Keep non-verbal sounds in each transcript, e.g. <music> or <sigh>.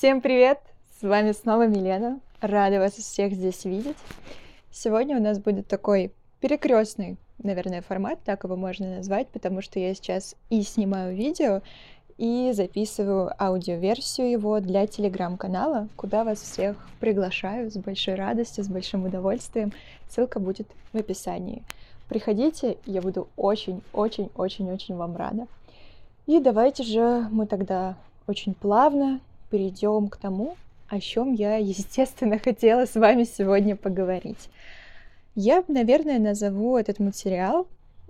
Всем привет! С вами снова Милена. Рада вас всех здесь видеть. Сегодня у нас будет такой перекрестный, наверное, формат, так его можно назвать, потому что я сейчас и снимаю видео, и записываю аудиоверсию его для телеграм-канала, куда вас всех приглашаю с большой радостью, с большим удовольствием. Ссылка будет в описании. Приходите, я буду очень-очень-очень-очень вам рада. И давайте же мы тогда очень плавно перейдем к тому, о чем я, <laughs> естественно, хотела с вами сегодня поговорить. Я, наверное, назову этот материал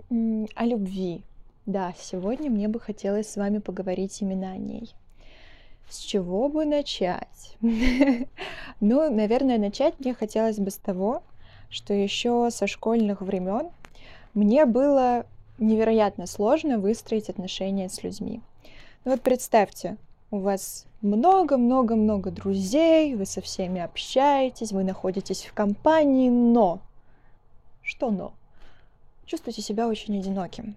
о любви, да, сегодня мне бы хотелось с вами поговорить именно о ней. С чего бы начать? <laughs> Ну, наверное, начать мне хотелось бы с того, что еще со школьных времен мне было невероятно сложно выстроить отношения с людьми. Ну вот представьте, у вас много-много-много друзей, вы со всеми общаетесь, вы находитесь в компании, но... Что но? Чувствуете себя очень одиноким.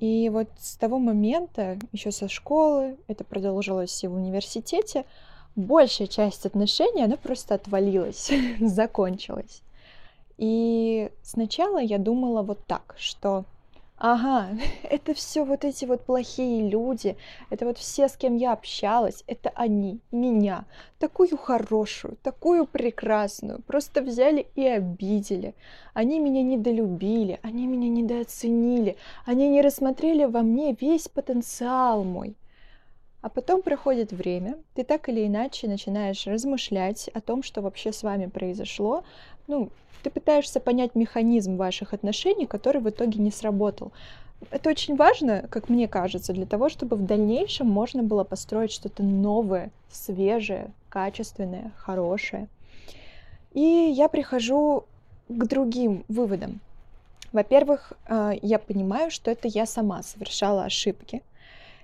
И вот с того момента, еще со школы, это продолжилось и в университете, большая часть отношений, она просто отвалилась, <laughs> закончилась. И сначала я думала вот так, что Ага, <laughs> это все вот эти вот плохие люди, это вот все, с кем я общалась, это они, меня, такую хорошую, такую прекрасную, просто взяли и обидели. Они меня недолюбили, они меня недооценили, они не рассмотрели во мне весь потенциал мой. А потом проходит время, ты так или иначе начинаешь размышлять о том, что вообще с вами произошло. Ну, ты пытаешься понять механизм ваших отношений, который в итоге не сработал. Это очень важно, как мне кажется, для того, чтобы в дальнейшем можно было построить что-то новое, свежее, качественное, хорошее. И я прихожу к другим выводам. Во-первых, э, я понимаю, что это я сама совершала ошибки.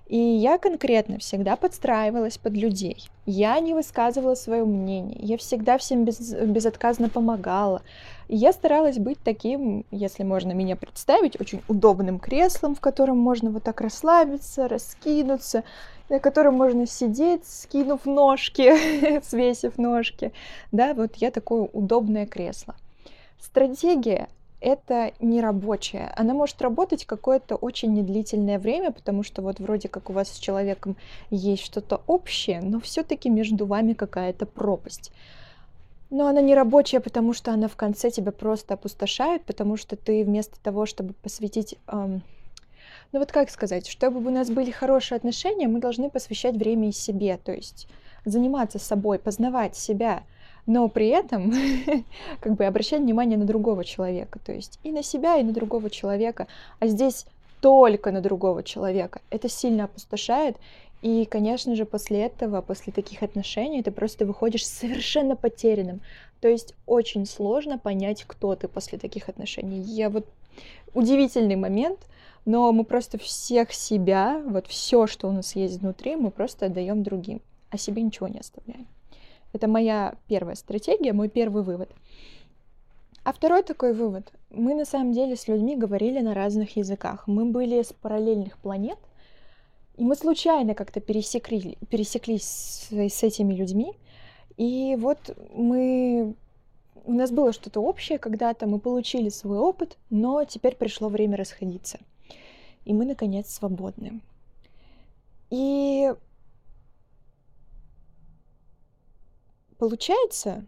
И я конкретно всегда подстраивалась под людей. Я не высказывала свое мнение. Я всегда всем без, безотказно помогала. И я старалась быть таким, если можно меня представить, очень удобным креслом, в котором можно вот так расслабиться, раскинуться, на котором можно сидеть, скинув ножки, <laughs> свесив ножки. Да, вот я такое удобное кресло. Стратегия это не рабочая. Она может работать какое-то очень недлительное время, потому что вот вроде как у вас с человеком есть что-то общее, но все-таки между вами какая-то пропасть. Но она не рабочая, потому что она в конце тебя просто опустошает, потому что ты вместо того, чтобы посвятить... Эм, ну вот как сказать, чтобы у нас были хорошие отношения, мы должны посвящать время и себе, то есть заниматься собой, познавать себя — но при этом <laughs> как бы обращать внимание на другого человека, то есть и на себя, и на другого человека, а здесь только на другого человека. Это сильно опустошает, и, конечно же, после этого, после таких отношений, ты просто выходишь совершенно потерянным. То есть очень сложно понять, кто ты после таких отношений. Я вот удивительный момент, но мы просто всех себя, вот все, что у нас есть внутри, мы просто отдаем другим, а себе ничего не оставляем. Это моя первая стратегия, мой первый вывод. А второй такой вывод. Мы на самом деле с людьми говорили на разных языках. Мы были с параллельных планет, и мы случайно как-то пересекли, пересеклись с, с этими людьми. И вот мы... У нас было что-то общее когда-то, мы получили свой опыт, но теперь пришло время расходиться. И мы, наконец, свободны. И Получается,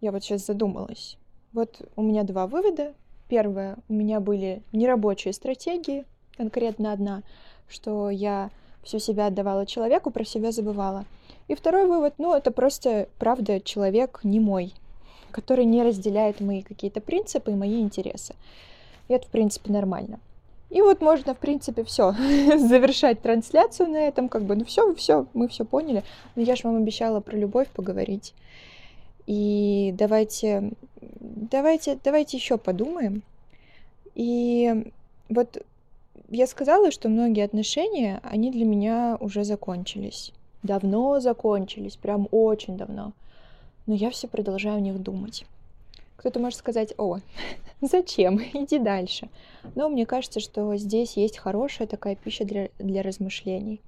я вот сейчас задумалась, вот у меня два вывода. Первое, у меня были нерабочие стратегии, конкретно одна, что я всю себя отдавала человеку, про себя забывала. И второй вывод, ну, это просто, правда, человек не мой, который не разделяет мои какие-то принципы и мои интересы. И это, в принципе, нормально. И вот можно, в принципе, все <laughs> завершать трансляцию на этом, как бы, ну все, все, мы все поняли. Но я же вам обещала про любовь поговорить. И давайте, давайте, давайте еще подумаем. И вот я сказала, что многие отношения, они для меня уже закончились. Давно закончились, прям очень давно. Но я все продолжаю о них думать. Кто-то может сказать, о, <laughs> зачем, <laughs> иди дальше. Но мне кажется, что здесь есть хорошая такая пища для, для размышлений.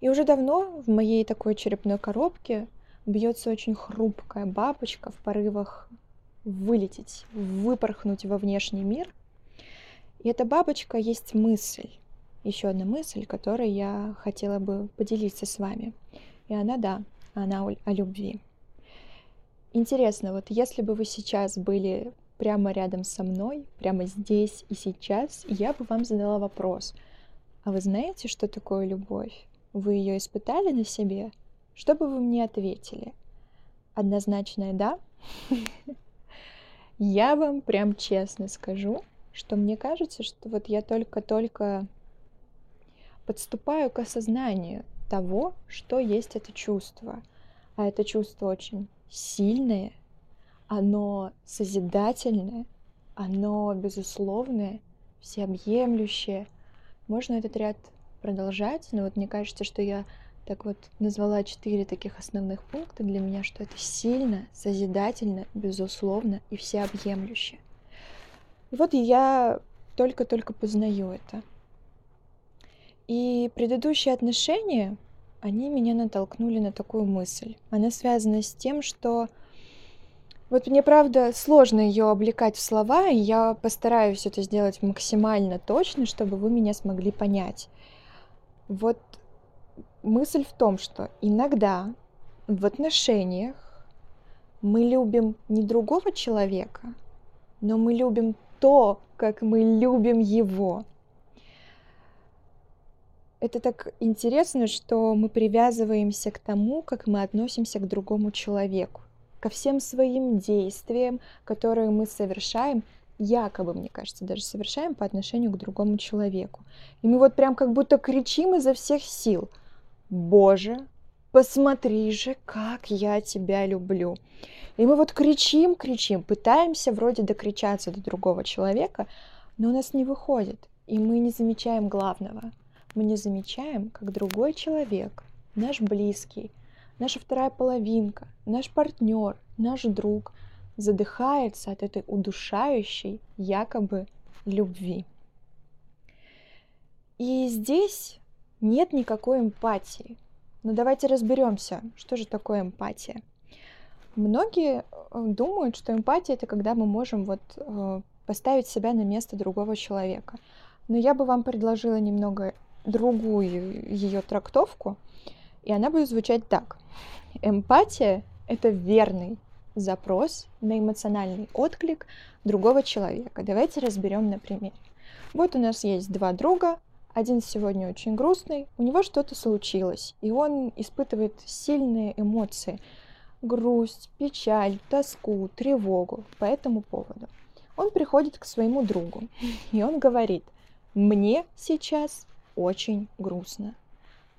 И уже давно в моей такой черепной коробке бьется очень хрупкая бабочка в порывах вылететь, выпорхнуть во внешний мир. И эта бабочка есть мысль. Еще одна мысль, которой я хотела бы поделиться с вами. И она, да, она о любви. Интересно, вот если бы вы сейчас были прямо рядом со мной, прямо здесь и сейчас, я бы вам задала вопрос. А вы знаете, что такое любовь? Вы ее испытали на себе? Что бы вы мне ответили? Однозначное «да». <laughs> Я вам прям честно скажу, что мне кажется, что вот я только-только подступаю к осознанию того, что есть это чувство. А это чувство очень сильное, оно созидательное, оно безусловное, всеобъемлющее. Можно этот ряд продолжать, но вот мне кажется, что я так вот назвала четыре таких основных пункта для меня, что это сильно, созидательно, безусловно и всеобъемлюще. И вот я только-только познаю это. И предыдущие отношения, они меня натолкнули на такую мысль. Она связана с тем, что вот мне, правда, сложно ее облекать в слова, и я постараюсь это сделать максимально точно, чтобы вы меня смогли понять. Вот мысль в том, что иногда в отношениях мы любим не другого человека, но мы любим то, как мы любим его. Это так интересно, что мы привязываемся к тому, как мы относимся к другому человеку, ко всем своим действиям, которые мы совершаем, якобы, мне кажется, даже совершаем по отношению к другому человеку. И мы вот прям как будто кричим изо всех сил – Боже, посмотри же, как я тебя люблю. И мы вот кричим, кричим, пытаемся вроде докричаться до другого человека, но у нас не выходит. И мы не замечаем главного. Мы не замечаем, как другой человек, наш близкий, наша вторая половинка, наш партнер, наш друг задыхается от этой удушающей якобы любви. И здесь нет никакой эмпатии. Но давайте разберемся, что же такое эмпатия. Многие э, думают, что эмпатия это когда мы можем вот э, поставить себя на место другого человека. Но я бы вам предложила немного другую ее трактовку, и она будет звучать так. Эмпатия — это верный запрос на эмоциональный отклик другого человека. Давайте разберем на примере. Вот у нас есть два друга, один сегодня очень грустный, у него что-то случилось, и он испытывает сильные эмоции, грусть, печаль, тоску, тревогу по этому поводу. Он приходит к своему другу, и он говорит, мне сейчас очень грустно.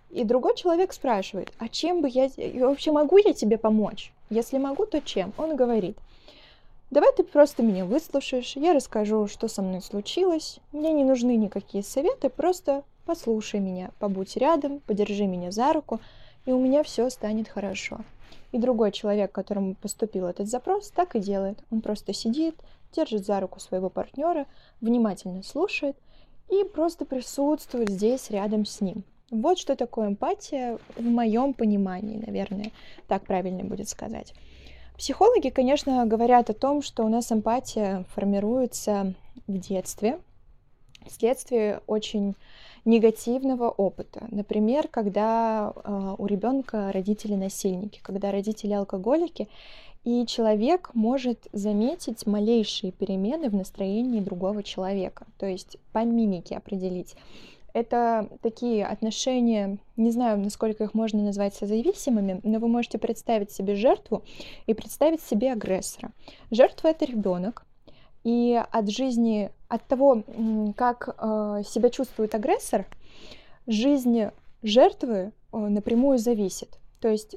И другой человек спрашивает, а чем бы я, вообще могу я тебе помочь? Если могу, то чем? Он говорит, Давай ты просто меня выслушаешь, я расскажу, что со мной случилось. Мне не нужны никакие советы, просто послушай меня, побудь рядом, подержи меня за руку, и у меня все станет хорошо. И другой человек, которому поступил этот запрос, так и делает. Он просто сидит, держит за руку своего партнера, внимательно слушает и просто присутствует здесь рядом с ним. Вот что такое эмпатия в моем понимании, наверное, так правильно будет сказать. Психологи, конечно, говорят о том, что у нас эмпатия формируется в детстве вследствие очень негативного опыта. Например, когда э, у ребенка родители насильники, когда родители алкоголики, и человек может заметить малейшие перемены в настроении другого человека, то есть по мимике определить это такие отношения, не знаю, насколько их можно назвать созависимыми, но вы можете представить себе жертву и представить себе агрессора. Жертва это ребенок, и от жизни, от того, как э, себя чувствует агрессор, жизнь жертвы э, напрямую зависит. То есть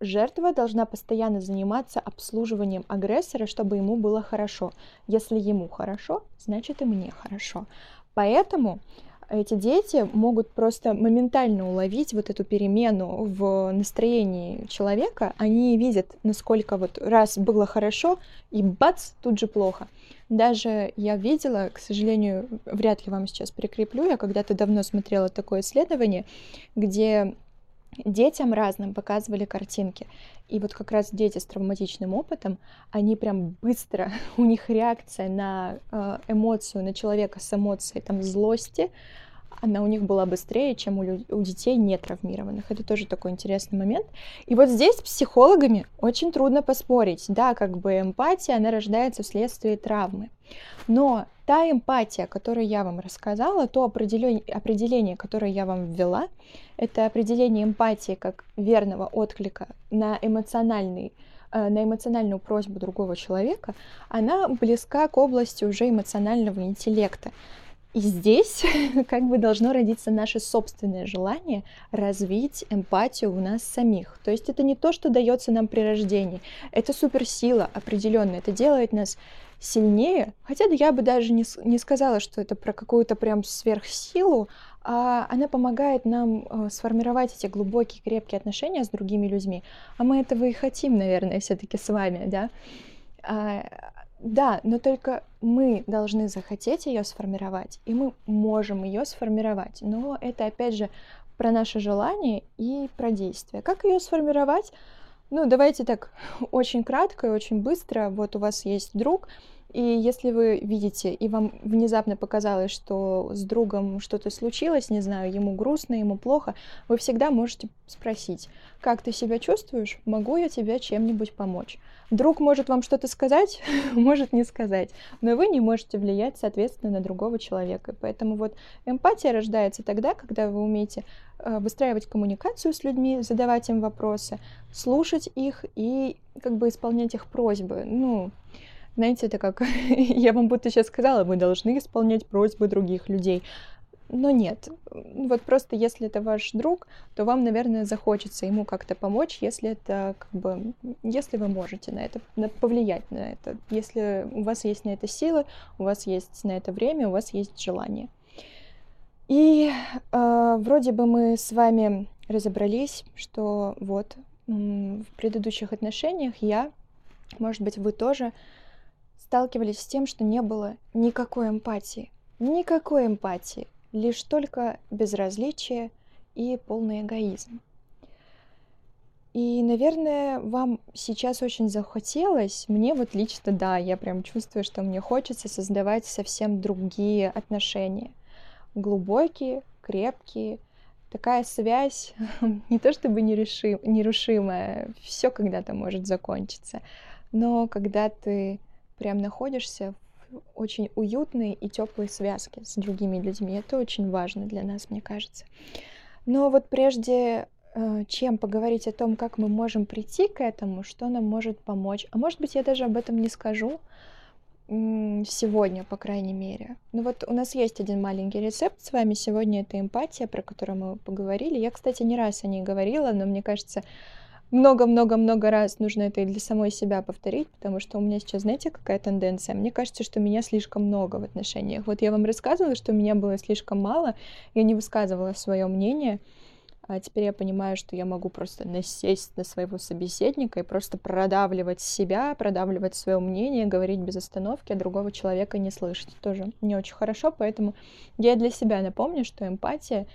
жертва должна постоянно заниматься обслуживанием агрессора, чтобы ему было хорошо. Если ему хорошо, значит и мне хорошо. Поэтому эти дети могут просто моментально уловить вот эту перемену в настроении человека. Они видят, насколько вот раз было хорошо, и бац, тут же плохо. Даже я видела, к сожалению, вряд ли вам сейчас прикреплю, я когда-то давно смотрела такое исследование, где детям разным показывали картинки. И вот как раз дети с травматичным опытом, они прям быстро, <laughs> у них реакция на э, эмоцию, на человека с эмоцией там злости, она у них была быстрее, чем у, у детей не травмированных. Это тоже такой интересный момент. И вот здесь с психологами очень трудно поспорить. Да, как бы эмпатия, она рождается вследствие травмы. Но та эмпатия, которую я вам рассказала, то определение, определение, которое я вам ввела, это определение эмпатии как верного отклика на эмоциональный э, на эмоциональную просьбу другого человека, она близка к области уже эмоционального интеллекта. И здесь <laughs> как бы должно родиться наше собственное желание развить эмпатию у нас самих. То есть это не то, что дается нам при рождении, это суперсила определенная, это делает нас сильнее, хотя я бы даже не, не сказала, что это про какую-то прям сверхсилу, а она помогает нам э, сформировать эти глубокие, крепкие отношения с другими людьми. А мы этого и хотим, наверное, все-таки с вами, да. Да, но только мы должны захотеть ее сформировать, и мы можем ее сформировать. Но это опять же про наше желание и про действие. Как ее сформировать? Ну, давайте так <laughs> очень кратко и очень быстро. Вот у вас есть друг, и если вы видите, и вам внезапно показалось, что с другом что-то случилось, не знаю, ему грустно, ему плохо, вы всегда можете спросить, как ты себя чувствуешь, могу я тебе чем-нибудь помочь. Друг может вам что-то сказать, <laughs> может не сказать, но вы не можете влиять, соответственно, на другого человека. Поэтому вот эмпатия рождается тогда, когда вы умеете э, выстраивать коммуникацию с людьми, задавать им вопросы, слушать их и как бы исполнять их просьбы. Ну, знаете, это как <laughs> я вам будто сейчас сказала, вы должны исполнять просьбы других людей. Но нет, вот просто если это ваш друг, то вам, наверное, захочется ему как-то помочь, если это как бы, если вы можете на это на, повлиять на это, если у вас есть на это силы, у вас есть на это время, у вас есть желание. И э, вроде бы мы с вами разобрались, что вот в предыдущих отношениях я, может быть, вы тоже сталкивались с тем, что не было никакой эмпатии. Никакой эмпатии, лишь только безразличие и полный эгоизм. И, наверное, вам сейчас очень захотелось, мне вот лично, да, я прям чувствую, что мне хочется создавать совсем другие отношения. Глубокие, крепкие, такая связь, <laughs> не то чтобы нерешим, нерушимая, все когда-то может закончиться, но когда ты прям находишься в очень уютной и теплой связке с другими людьми. Это очень важно для нас, мне кажется. Но вот прежде э, чем поговорить о том, как мы можем прийти к этому, что нам может помочь. А может быть, я даже об этом не скажу сегодня, по крайней мере. Ну вот у нас есть один маленький рецепт с вами сегодня, это эмпатия, про которую мы поговорили. Я, кстати, не раз о ней говорила, но мне кажется, много-много-много раз нужно это и для самой себя повторить, потому что у меня сейчас, знаете, какая тенденция? Мне кажется, что меня слишком много в отношениях. Вот я вам рассказывала, что меня было слишком мало, я не высказывала свое мнение, а теперь я понимаю, что я могу просто насесть на своего собеседника и просто продавливать себя, продавливать свое мнение, говорить без остановки, а другого человека не слышать. Тоже не очень хорошо, поэтому я для себя напомню, что эмпатия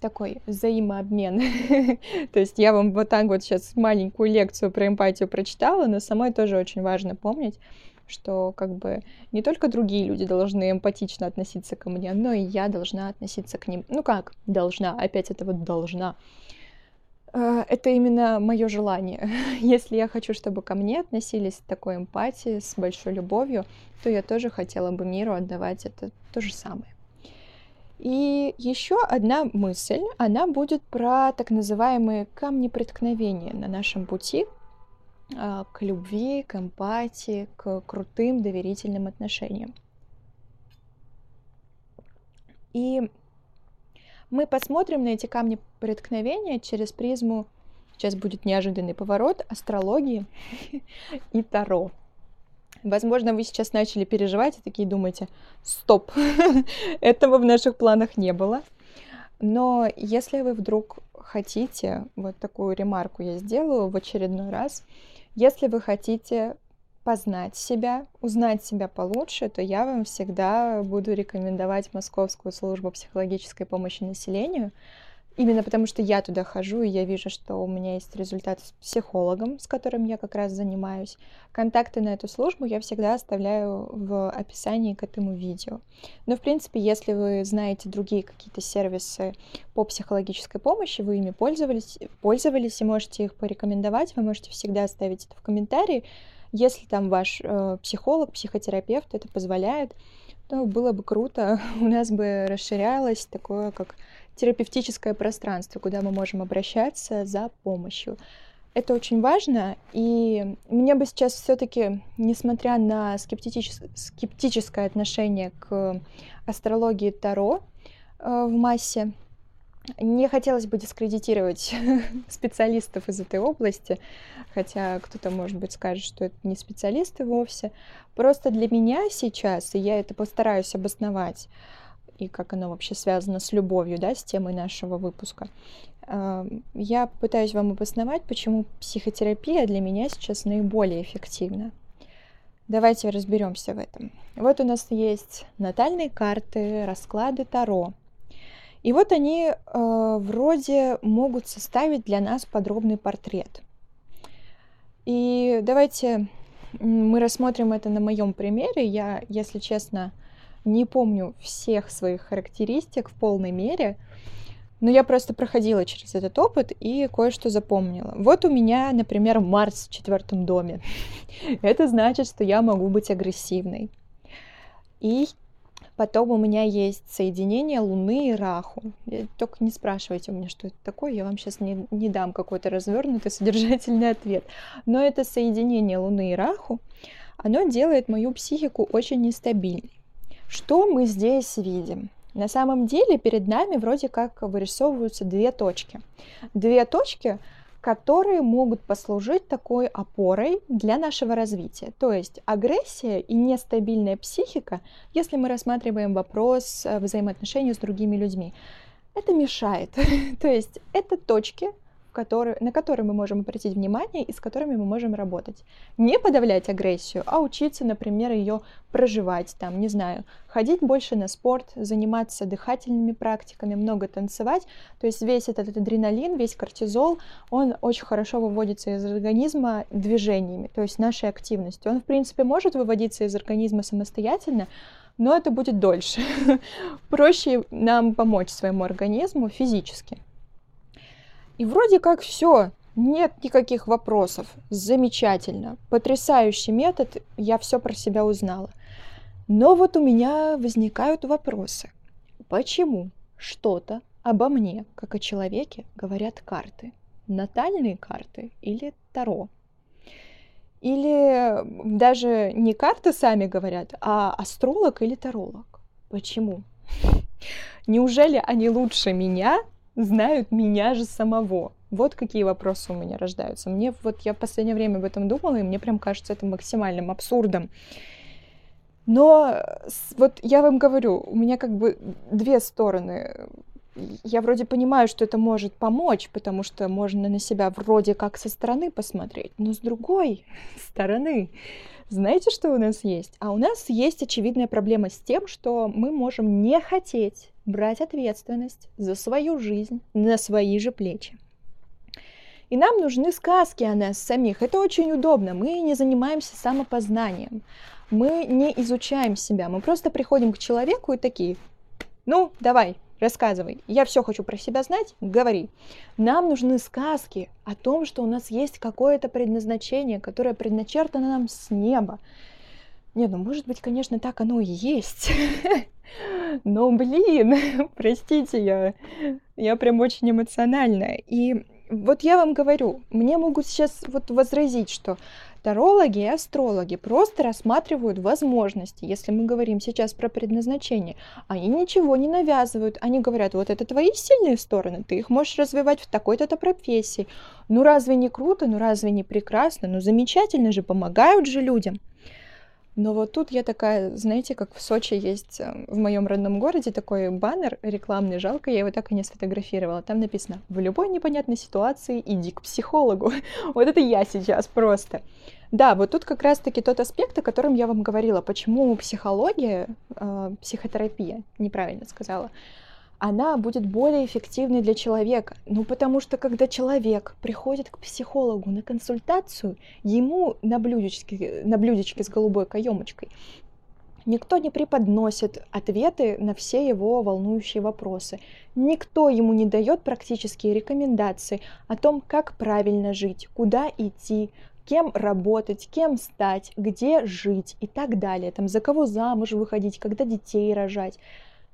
такой взаимообмен. <laughs> То есть я вам вот так вот сейчас маленькую лекцию про эмпатию прочитала, но самой тоже очень важно помнить, что как бы не только другие люди должны эмпатично относиться ко мне, но и я должна относиться к ним. Ну как должна? Опять это вот должна. Э, это именно мое желание. <laughs> Если я хочу, чтобы ко мне относились с такой эмпатией, с большой любовью, то я тоже хотела бы миру отдавать это то же самое. И еще одна мысль, она будет про так называемые камни преткновения на нашем пути а, к любви, к эмпатии, к крутым доверительным отношениям. И мы посмотрим на эти камни преткновения через призму, сейчас будет неожиданный поворот, астрологии <laughs> и Таро. Возможно, вы сейчас начали переживать и такие думаете, стоп, <laughs> этого в наших планах не было. Но если вы вдруг хотите, вот такую ремарку я сделаю в очередной раз, если вы хотите познать себя, узнать себя получше, то я вам всегда буду рекомендовать Московскую службу психологической помощи населению. Именно потому что я туда хожу, и я вижу, что у меня есть результат с психологом, с которым я как раз занимаюсь. Контакты на эту службу я всегда оставляю в описании к этому видео. Но, в принципе, если вы знаете другие какие-то сервисы по психологической помощи, вы ими пользовались, пользовались и можете их порекомендовать, вы можете всегда оставить это в комментарии. Если там ваш э, психолог, психотерапевт это позволяет, то было бы круто, <laughs> у нас бы расширялось такое, как терапевтическое пространство, куда мы можем обращаться за помощью. Это очень важно, и мне бы сейчас все-таки, несмотря на скептическ... скептическое отношение к астрологии Таро э, в массе, не хотелось бы дискредитировать <laughs> специалистов из этой области, хотя кто-то, может быть, скажет, что это не специалисты вовсе. Просто для меня сейчас, и я это постараюсь обосновать, и как оно вообще связано с любовью, да, с темой нашего выпуска, я пытаюсь вам обосновать, почему психотерапия для меня сейчас наиболее эффективна. Давайте разберемся в этом. Вот у нас есть натальные карты, расклады Таро. И вот они э, вроде могут составить для нас подробный портрет. И давайте мы рассмотрим это на моем примере. Я, если честно, не помню всех своих характеристик в полной мере, но я просто проходила через этот опыт и кое-что запомнила. Вот у меня, например, Марс в четвертом доме. <laughs> Это значит, что я могу быть агрессивной. И потом у меня есть соединение Луны и Раху. Только не спрашивайте у меня, что это такое, я вам сейчас не, не дам какой-то развернутый содержательный ответ. Но это соединение Луны и Раху, оно делает мою психику очень нестабильной. Что мы здесь видим? На самом деле перед нами вроде как вырисовываются две точки. Две точки, которые могут послужить такой опорой для нашего развития. То есть агрессия и нестабильная психика, если мы рассматриваем вопрос э, взаимоотношений с другими людьми, это мешает. <laughs> То есть это точки, которые, на которые мы можем обратить внимание и с которыми мы можем работать. Не подавлять агрессию, а учиться, например, ее проживать, там, не знаю, ходить больше на спорт, заниматься дыхательными практиками, много танцевать. То есть весь этот адреналин, весь кортизол, он очень хорошо выводится из организма движениями, то есть нашей активностью. Он, в принципе, может выводиться из организма самостоятельно, но это будет дольше. <laughs> Проще нам помочь своему организму физически. И вроде как все, нет никаких вопросов. Замечательно. Потрясающий метод, я все про себя узнала. Но вот у меня возникают вопросы. Почему что-то обо мне, как о человеке, говорят карты? Натальные карты или Таро? Или даже не карты сами говорят, а астролог или таролог? Почему? <laughs> Неужели они лучше меня знают меня же самого? Вот какие вопросы у меня рождаются. Мне вот я в последнее время об этом думала, и мне прям кажется это максимальным абсурдом. Но вот я вам говорю, у меня как бы две стороны. Я вроде понимаю, что это может помочь, потому что можно на себя вроде как со стороны посмотреть, но с другой <laughs> стороны, знаете, что у нас есть? А у нас есть очевидная проблема с тем, что мы можем не хотеть брать ответственность за свою жизнь на свои же плечи. И нам нужны сказки о нас самих. Это очень удобно. Мы не занимаемся самопознанием. Мы не изучаем себя. Мы просто приходим к человеку и такие, ну, давай, рассказывай. Я все хочу про себя знать, говори. Нам нужны сказки о том, что у нас есть какое-то предназначение, которое предначертано нам с неба. Нет, ну может быть, конечно, так оно и есть. <laughs> Но, блин, <laughs> простите, я, я прям очень эмоциональная. И вот я вам говорю, мне могут сейчас вот возразить, что тарологи и астрологи просто рассматривают возможности. Если мы говорим сейчас про предназначение, они ничего не навязывают. Они говорят, вот это твои сильные стороны, ты их можешь развивать в такой-то профессии. Ну разве не круто, ну разве не прекрасно, ну замечательно же, помогают же людям. Но вот тут я такая, знаете, как в Сочи есть э, в моем родном городе такой баннер рекламный, жалко, я его так и не сфотографировала. Там написано «В любой непонятной ситуации иди к психологу». <laughs> Вот это я сейчас просто. Да, вот тут как раз-таки тот аспект, о котором я вам говорила, почему психология, э, психотерапия, неправильно сказала, она будет более эффективной для человека. Ну, потому что когда человек приходит к психологу на консультацию, ему на блюдечке, на блюдечке с голубой каемочкой Никто не преподносит ответы на все его волнующие вопросы. Никто ему не дает практические рекомендации о том, как правильно жить, куда идти, кем работать, кем стать, где жить и так далее. Там, за кого замуж выходить, когда детей рожать.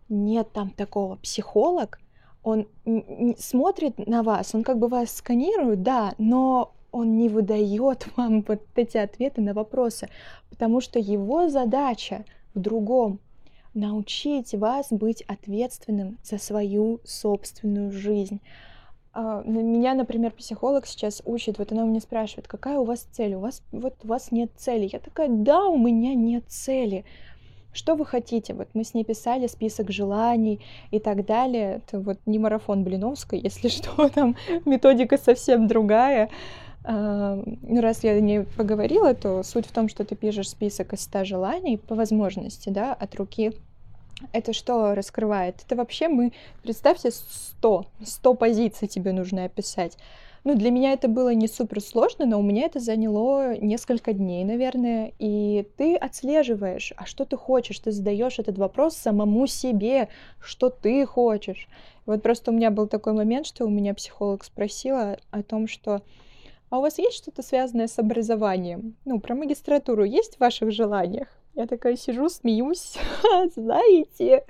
Нет там такого. Психолог, он смотрит на вас, он как бы вас сканирует, да, но он не выдает <laughs> вам вот эти ответы на вопросы, потому что его задача в другом. Научить вас быть ответственным за свою собственную жизнь. А, меня, например, психолог сейчас учит, вот она у меня спрашивает, какая у вас цель? У вас вот у вас нет цели. Я такая, да, у меня нет цели. Что вы хотите? Вот мы с ней писали список желаний и так далее. Это вот не марафон Блиновской, <laughs> если что, там методика совсем другая. Ну, раз я не поговорила, то суть в том, что ты пишешь список из 100 желаний по возможности, да, от руки. Это что раскрывает? Это вообще мы, представьте, 100, 100 позиций тебе нужно описать. Ну, для меня это было не супер сложно, но у меня это заняло несколько дней, наверное. И ты отслеживаешь, а что ты хочешь, ты задаешь этот вопрос самому себе, что ты хочешь. Вот просто у меня был такой момент, что у меня психолог спросила о том, что а у вас есть что-то связанное с образованием? Ну, про магистратуру есть в ваших желаниях? Я такая сижу, смеюсь, <laughs> знаете,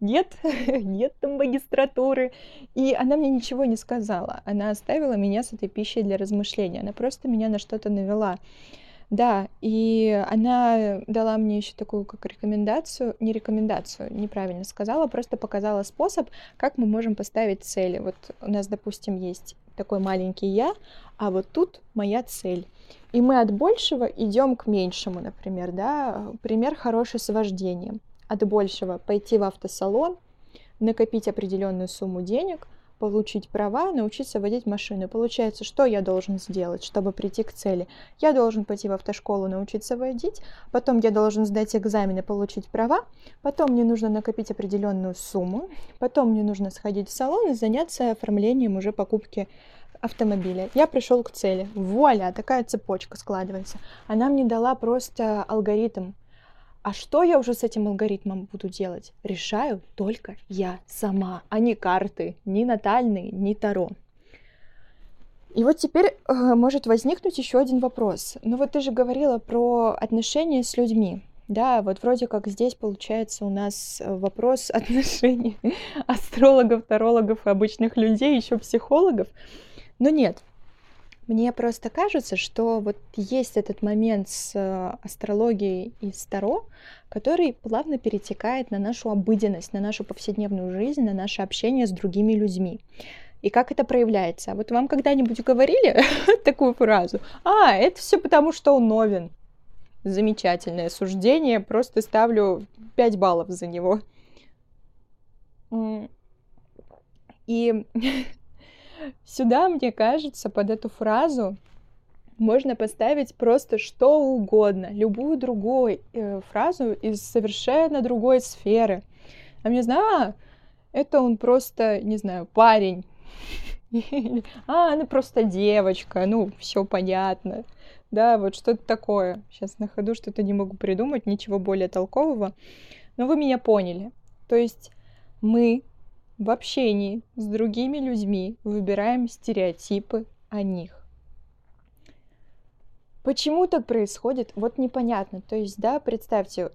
нет, <laughs> нет там магистратуры. И она мне ничего не сказала. Она оставила меня с этой пищей для размышления. Она просто меня на что-то навела. Да, и она дала мне еще такую как рекомендацию, не рекомендацию, неправильно сказала, просто показала способ, как мы можем поставить цели. Вот у нас, допустим, есть такой маленький я, а вот тут моя цель. И мы от большего идем к меньшему, например, да, пример хороший с вождением. От большего пойти в автосалон, накопить определенную сумму денег, получить права, научиться водить машину. Получается, что я должен сделать, чтобы прийти к цели? Я должен пойти в автошколу, научиться водить, потом я должен сдать экзамены, получить права, потом мне нужно накопить определенную сумму, потом мне нужно сходить в салон и заняться оформлением уже покупки автомобиля. Я пришел к цели. Вуаля, такая цепочка складывается. Она мне дала просто алгоритм. А что я уже с этим алгоритмом буду делать? Решаю только я сама, а не карты, ни натальные, ни таро. И вот теперь э, может возникнуть еще один вопрос. Ну вот ты же говорила про отношения с людьми. Да, вот вроде как здесь получается у нас э, вопрос <laughs> отношений астрологов, тарологов, обычных людей, еще психологов. Но нет, мне просто кажется, что вот есть этот момент с э, астрологией и с Таро, который плавно перетекает на нашу обыденность, на нашу повседневную жизнь, на наше общение с другими людьми. И как это проявляется? Вот вам когда-нибудь говорили <laughs> такую фразу? А, это все потому, что он новин. Замечательное суждение, просто ставлю 5 баллов за него. И <laughs> Сюда, мне кажется, под эту фразу можно поставить просто что угодно, любую другую э, фразу из совершенно другой сферы. А мне знаю, а, это он просто, не знаю, парень. <laughs> А, она просто девочка, ну, все понятно. Да, вот что-то такое. Сейчас на ходу что-то не могу придумать, ничего более толкового. Но вы меня поняли. То есть мы в общении с другими людьми выбираем стереотипы о них. Почему так происходит? Вот непонятно. То есть, да, представьте,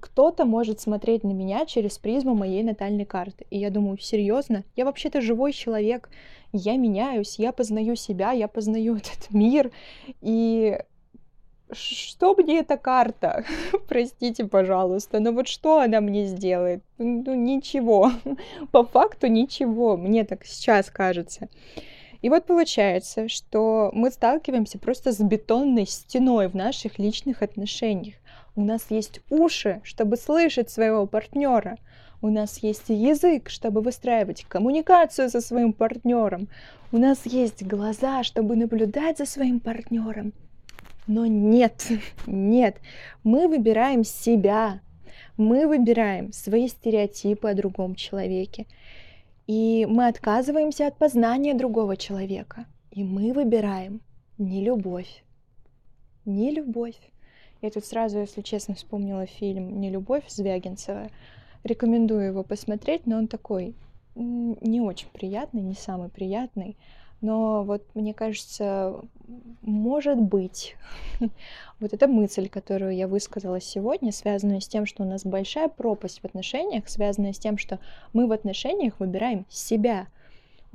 кто-то может смотреть на меня через призму моей натальной карты. И я думаю, серьезно? Я вообще-то живой человек. Я меняюсь, я познаю себя, я познаю <laughs> этот мир. И что мне эта карта? <laughs> Простите, пожалуйста, но вот что она мне сделает? Ну, ничего. <laughs> По факту ничего, мне так сейчас кажется. И вот получается, что мы сталкиваемся просто с бетонной стеной в наших личных отношениях. У нас есть уши, чтобы слышать своего партнера. У нас есть язык, чтобы выстраивать коммуникацию со своим партнером. У нас есть глаза, чтобы наблюдать за своим партнером. Но нет, <laughs> нет, мы выбираем себя, мы выбираем свои стереотипы о другом человеке. И мы отказываемся от познания другого человека. И мы выбираем не любовь. Не любовь. Я тут сразу, если честно, вспомнила фильм «Не любовь» Звягинцева. Рекомендую его посмотреть, но он такой не очень приятный, не самый приятный. Но вот мне кажется, может быть, <laughs> вот эта мысль, которую я высказала сегодня, связанная с тем, что у нас большая пропасть в отношениях, связанная с тем, что мы в отношениях выбираем себя,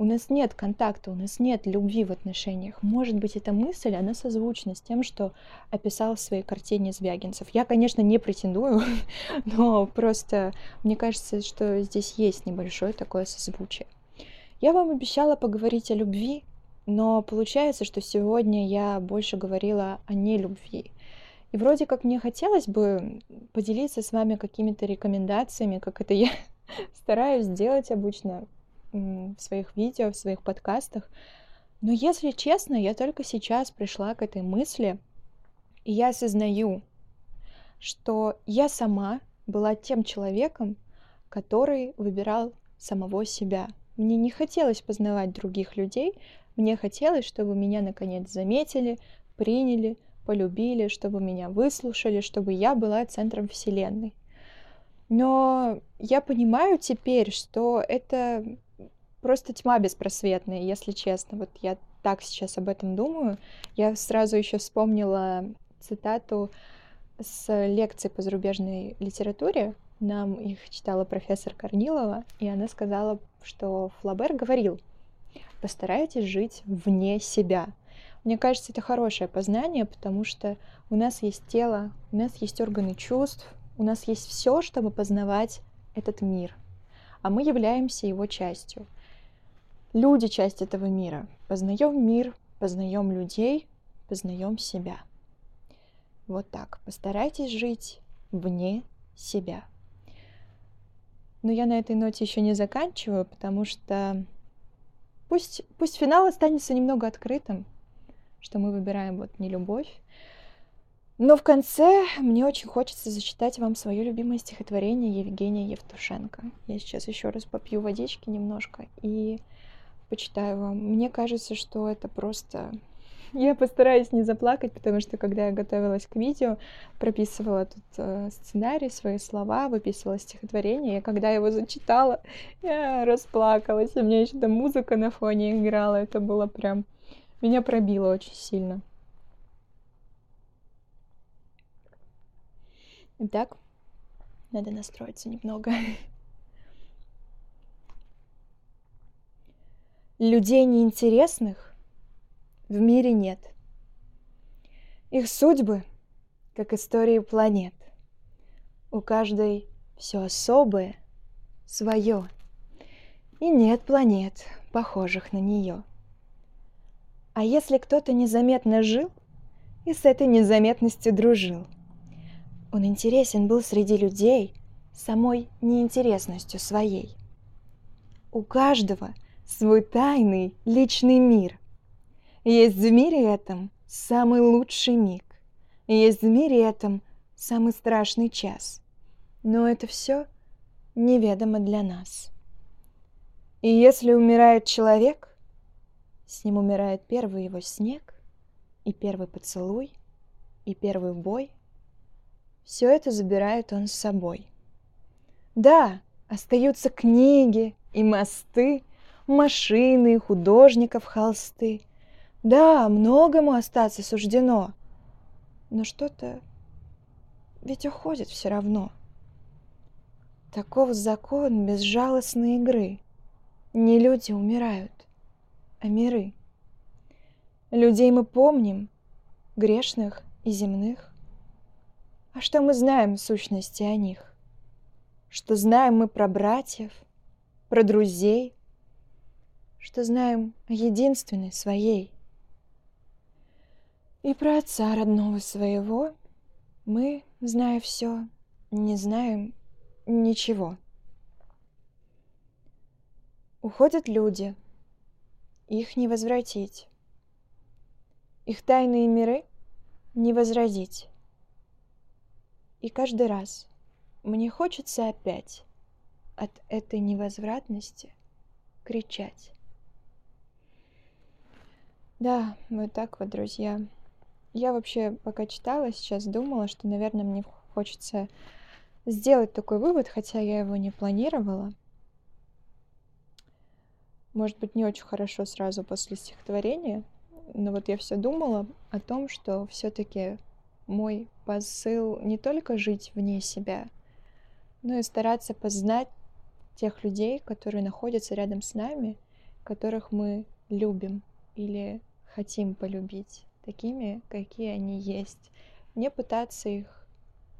у нас нет контакта, у нас нет любви в отношениях. Может быть, эта мысль, она созвучна с тем, что описал в своей картине Звягинцев. Я, конечно, не претендую, <laughs> но просто мне кажется, что здесь есть небольшое такое созвучие. Я вам обещала поговорить о любви, но получается, что сегодня я больше говорила о нелюбви. И вроде как мне хотелось бы поделиться с вами какими-то рекомендациями, как это я <laughs> стараюсь сделать обычно в своих видео, в своих подкастах. Но если честно, я только сейчас пришла к этой мысли, и я осознаю, что я сама была тем человеком, который выбирал самого себя. Мне не хотелось познавать других людей, мне хотелось, чтобы меня наконец заметили, приняли, полюбили, чтобы меня выслушали, чтобы я была центром Вселенной. Но я понимаю теперь, что это просто тьма беспросветная, если честно. Вот я так сейчас об этом думаю. Я сразу еще вспомнила цитату с лекции по зарубежной литературе. Нам их читала профессор Корнилова, и она сказала, что Флабер говорил, постарайтесь жить вне себя. Мне кажется, это хорошее познание, потому что у нас есть тело, у нас есть органы чувств, у нас есть все, чтобы познавать этот мир, а мы являемся его частью. Люди — часть этого мира. Познаем мир, познаем людей, познаем себя. Вот так. Постарайтесь жить вне себя. Но я на этой ноте еще не заканчиваю, потому что пусть, пусть финал останется немного открытым, что мы выбираем вот не любовь. Но в конце мне очень хочется зачитать вам свое любимое стихотворение Евгения Евтушенко. Я сейчас еще раз попью водички немножко и почитаю вам. Мне кажется, что это просто... <laughs> Я постараюсь не заплакать, потому что когда я готовилась к видео, прописывала тут э, сценарий, свои слова, выписывала стихотворение, и когда его зачитала, <laughs> я расплакалась, у меня еще там музыка на фоне играла, это было прям... Меня пробило очень сильно. Итак, надо настроиться немного. <laughs> Людей неинтересных в мире нет. Их судьбы, как истории планет. У каждой все особое, свое. И нет планет, похожих на нее. А если кто-то незаметно жил и с этой незаметностью дружил, он интересен был среди людей самой неинтересностью своей. У каждого – свой тайный личный мир. Есть в мире этом самый лучший миг. Есть в мире этом самый страшный час. Но это все неведомо для нас. И если умирает человек, с ним умирает первый его снег, и первый поцелуй, и первый бой. Все это забирает он с собой. Да, остаются книги и мосты, машины, художников, холсты. Да, многому остаться суждено, но что-то ведь уходит все равно. Таков закон безжалостной игры. Не люди умирают, а миры. Людей мы помним, грешных и земных. А что мы знаем в сущности о них? Что знаем мы про братьев, про друзей, что знаем о единственной своей. И про отца родного своего мы, зная все, не знаем ничего. Уходят люди, их не возвратить. Их тайные миры не возродить. И каждый раз мне хочется опять от этой невозвратности кричать. Да, вот так вот, друзья. Я вообще, пока читала, сейчас думала, что, наверное, мне хочется сделать такой вывод, хотя я его не планировала. Может быть, не очень хорошо сразу после стихотворения, но вот я все думала о том, что все-таки мой посыл не только жить вне себя, но и стараться познать тех людей, которые находятся рядом с нами, которых мы любим или хотим полюбить такими, какие они есть. Не пытаться их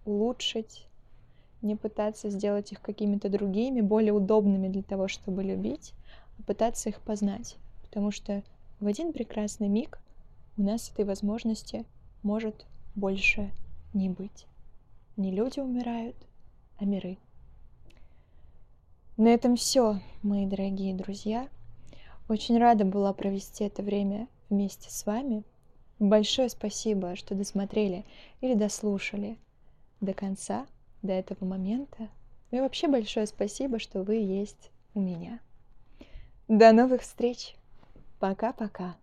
улучшить, не пытаться сделать их какими-то другими, более удобными для того, чтобы любить, а пытаться их познать. Потому что в один прекрасный миг у нас этой возможности может больше не быть. Не люди умирают, а миры. На этом все, мои дорогие друзья. Очень рада была провести это время вместе с вами. Большое спасибо, что досмотрели или дослушали до конца, до этого момента. И вообще большое спасибо, что вы есть у меня. До новых встреч. Пока-пока.